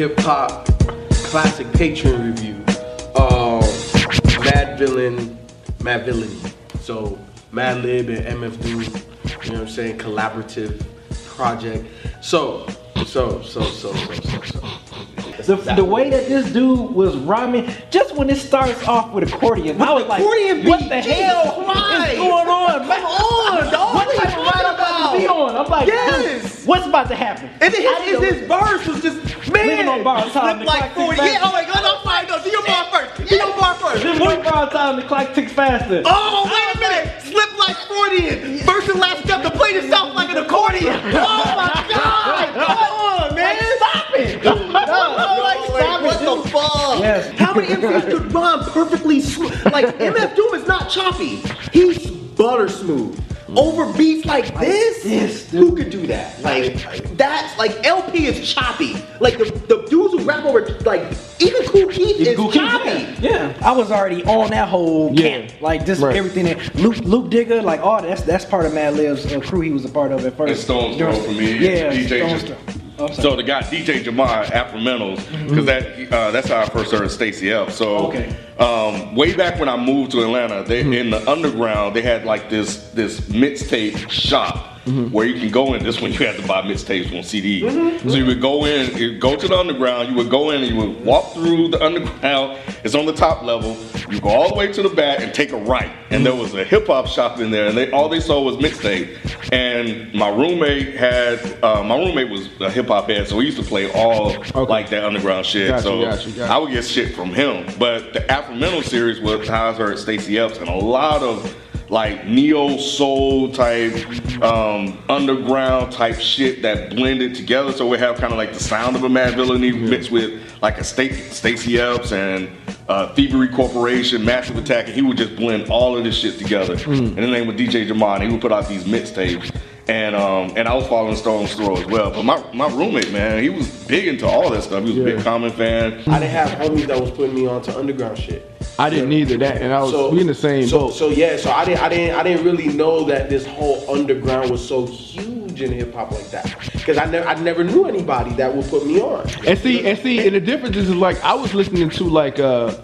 Hip hop classic Patreon review. Um, Madvillain, Mad Villain. So Madlib and MF Doom, you know what I'm saying? Collaborative project. So, so, so, so, so, so, so. The, the way that this dude was rhyming, just when it starts off with accordion, I was like, accordion what the Jesus hell Christ. is going on? Come on, dog. What What type of ride I'm about to be on? I'm like, Yes. what's about to happen? And his, his, his verse was just, man, on borrowed time, slip like 40. Yeah, oh my God, I'm fine. No, do your bar first. Do your bar first. This one bar time, the clock ticks faster. Oh, wait a minute! Slip like Freudian! First and last step to play yourself like an accordion! Oh my god! Come on, man! Stop it! No, like, stop what it, the fuck? Yes. How many MCs could rhyme perfectly smooth? Like, MF Doom is not choppy. He's butter smooth. Over beats like this? this, Who could do that? Like, that's, like, El-P is choppy. Like, the, the dudes who rap over, like, even Kool Keith is Kool Keith, choppy. Yeah. yeah, I was already on that whole Yeah. camp, like just Right. everything that Luke Luke Digger, like all that's that's part of Madlib's uh, crew. He was a part of at first. And Stone's During- for me, Yeah, DJ Stone's just- So the guy DJ Jamar Afromentals, because that uh, that's how I first heard Stacy Epps. So Okay. um, way back when I moved to Atlanta, they in the underground they had like this this mixtape shop. Where you can go in, this one you had to buy mixtapes on CD. So you would go in, you go to the underground, you would go in and you would walk through the underground. It's on the top level. You go all the way to the back and take a right. And there was a hip hop shop in there, and they all they sold was mixtape. And my roommate had uh, my roommate was a hip hop head, so he used to play all like that underground shit. Gotcha, so gotcha, gotcha. I would get shit from him. But the Afromental series was how I heard Stacy Epps and a lot of like neo soul type, um, underground type shit that blended together. So we have kind of like the sound of a Madvillainy mixed with like a Sta- Stacy Epps and uh, Thievery Corporation, Massive Attack, and he would just blend all of this shit together. And his name was DJ Jamon. He would put out these mixtapes. And um, and I was following Stone's Throw as well. But my, my roommate, man, he was big into all that stuff. He was a big Common fan. I didn't have homies that was putting me on to underground shit. I didn't either that, and I was we in the same so, boat. So yeah, so I didn't, I didn't, I didn't really know that this whole underground was so huge in hip hop like that. Because I never, I never knew anybody that would put me on. And see, and see, and the difference is like I was listening to like uh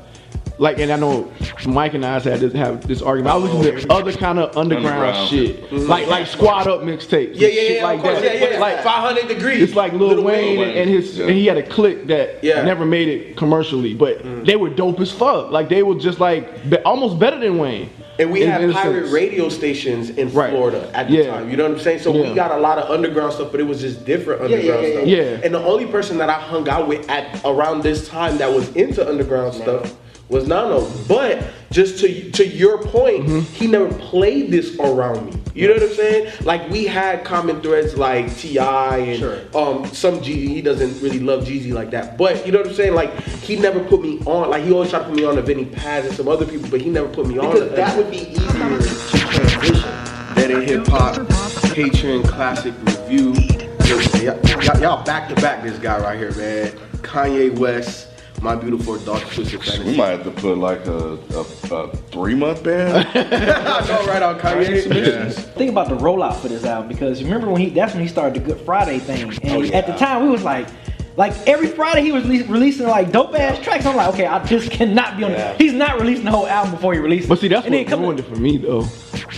like and I know Mike and I had this have this argument. I was listening to other kind of underground, Underground. shit. Mm-hmm. Like like squad up mixtapes. and Yeah, yeah, shit yeah, like of course, that. yeah, yeah. Like 500 degrees. It's like Lil, Wayne, Wayne, and his yeah. and he had a click that Yeah. never made it commercially, but mm. they were dope as fuck. Like they were just like be, almost better than Wayne. And we in- had in pirate sense. radio stations in Right. Florida at the Yeah. time. You know what I'm saying? So Yeah. we got a lot of underground stuff, but it was just different underground yeah, yeah, stuff. yeah. And the only person that I hung out with at around this time that was into underground stuff was Nano. But just to to your point, Mm-hmm. he never played this around me. You know what I'm saying? Like we had common threads like Ti and Sure. um some Jeezy. He doesn't really love Jeezy like that. But you know what I'm saying? Like he never put me on. Like he always tried to put me on to Vinnie Paz and some other people, but he never put me on. Because that would be easier to transition. that in hip hop, Patreon classic review. Y'all, y'all back to back this guy right here, man. Kanye West, my beautiful dark twisted We might have to put like a, a, a three month ban. I know right on Kanye. Think about the rollout for this album because remember when he that's when he started the Good Friday thing, and Oh, at the time we was like. Like every Friday, he was releas- releasing like dope ass tracks. I'm like, okay, I just cannot be on. Yeah. it. He's not releasing the whole album before he releases. But see, that's and then what come- ruined it for me though.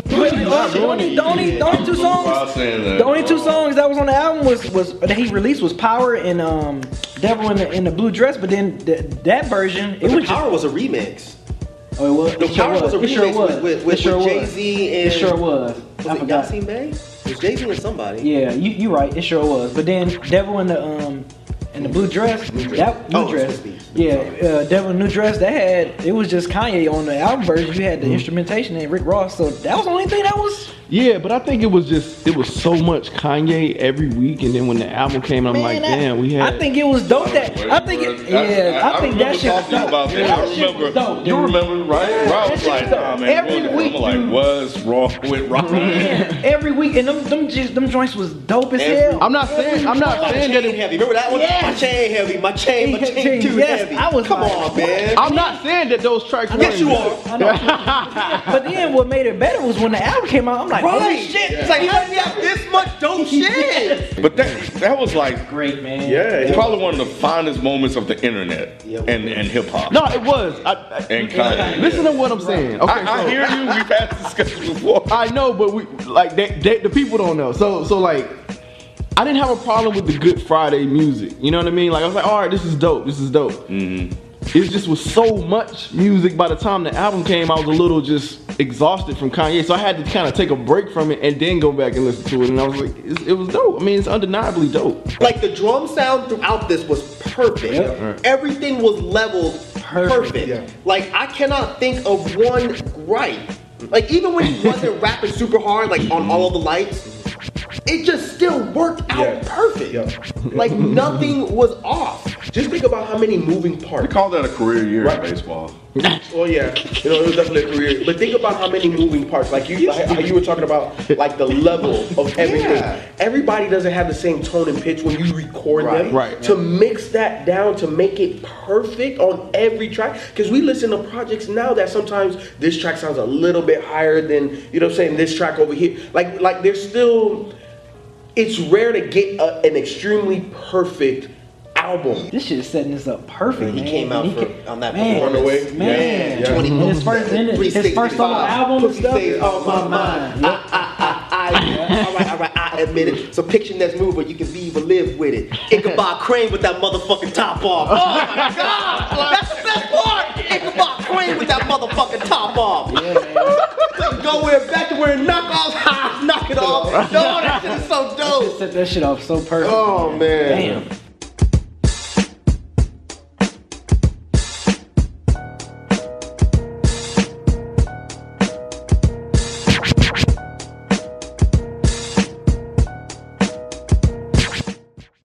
Wait, wait, oh, the only, the only, the only two songs, the only two songs that was on the album was was that he released was Power and um Devil in the in the Blue Dress. But then th- that version, it was Power just, was a remix. oh, it was, The it sure Power was a remix It sure was. with- with- sure with. Jay-Z It and- sure was. Was I it forgot. Yasin Bey? Was Jay Z and somebody. Yeah, you you right. It sure was. But then Devil in the um in the blue dress, that blue Oh, dress, Swizz Beatz. Yeah, uh, Devil New Dress. That had it was just Kanye on the album version. You had the instrumentation and Rick Ross. So that was the only thing that was. Yeah, but I think it was just it was so much Kanye every week, and then when the album came, I'm Man, like, that- damn, we had. I think it was dope. That I think it. Yeah, I, think remember that shit was talking dope. about that. That I remember. was dope, you remember, right? Yeah, Rob was like, nah, man. Every look, week, I'm like, dude. what's wrong with Rob? Man, every week, and them them just, them joints was dope as Every- hell. I'm not saying I'm not saying that it, heavy. Remember that one? Yes. My chain heavy. My chain, my chain too Yes, heavy. I was Come like, on, man. I'm not saying that those tracks. Yes, you weren't- are. I know. but then what made it better was when the album came out. I'm like, Right. holy shit! It's like, how do you have this much dope shit? But that that was like great man. Yeah, it's probably one of the finest moments of the internet Yeah, and, and hip hop. No, it was. I, I, And Kanye. listen to what I'm saying. Okay, I, I hear you. We've had this discussion before. I know, but we like they, they, the people don't know. So so like I didn't have a problem with the Good Friday music. You know what I mean? Like I was like, all right, this is dope. This is dope. Mm-hmm. It just was so much music. By the time the album came, I was a little just exhausted from Kanye. So I had to kind of take a break from it and then go back and listen to it. And I was like, it, it was dope. I mean, it's undeniably dope. Like the drum sound throughout this was perfect. Yep. Everything was leveled perfect. Perfect. Yeah. Like I cannot think of one right. Like even when he wasn't rapping super hard, like on all of the lights, it just still worked out Yeah. perfect. Yeah. Like nothing was off. Just think about how many moving parts. We call that a career year Right. in baseball. Oh yeah, you know it was definitely a career. But think about how many moving parts. Like you, like you were talking about, like the level of everything. Yeah. Everybody doesn't have the same tone and pitch when you record them. Right. Right. To mix that down to make it perfect on every track. Because we listen to projects now that sometimes this track sounds a little bit higher than you know I'm saying. This track over here, like like there's still. It's rare to get a, an extremely perfect album. This shit is setting this up perfect. He man. came out for- ca- on that man, performance. Man, Yeah, yeah. 20 And his first, his, his first solo album. Pussy stuff, stays on my mind. I, I, I, I, all right, all right, I admit it. So picture next move, but you can be or live with it. Ichabod Crane with that motherfucking top off. Oh my god, that's the best part. Ichabod Crane with that motherfucking top off. Go where back to where knockoffs, ha, knock it off. No, that shit is so dope. Set that shit off so perfect. Oh man. Damn.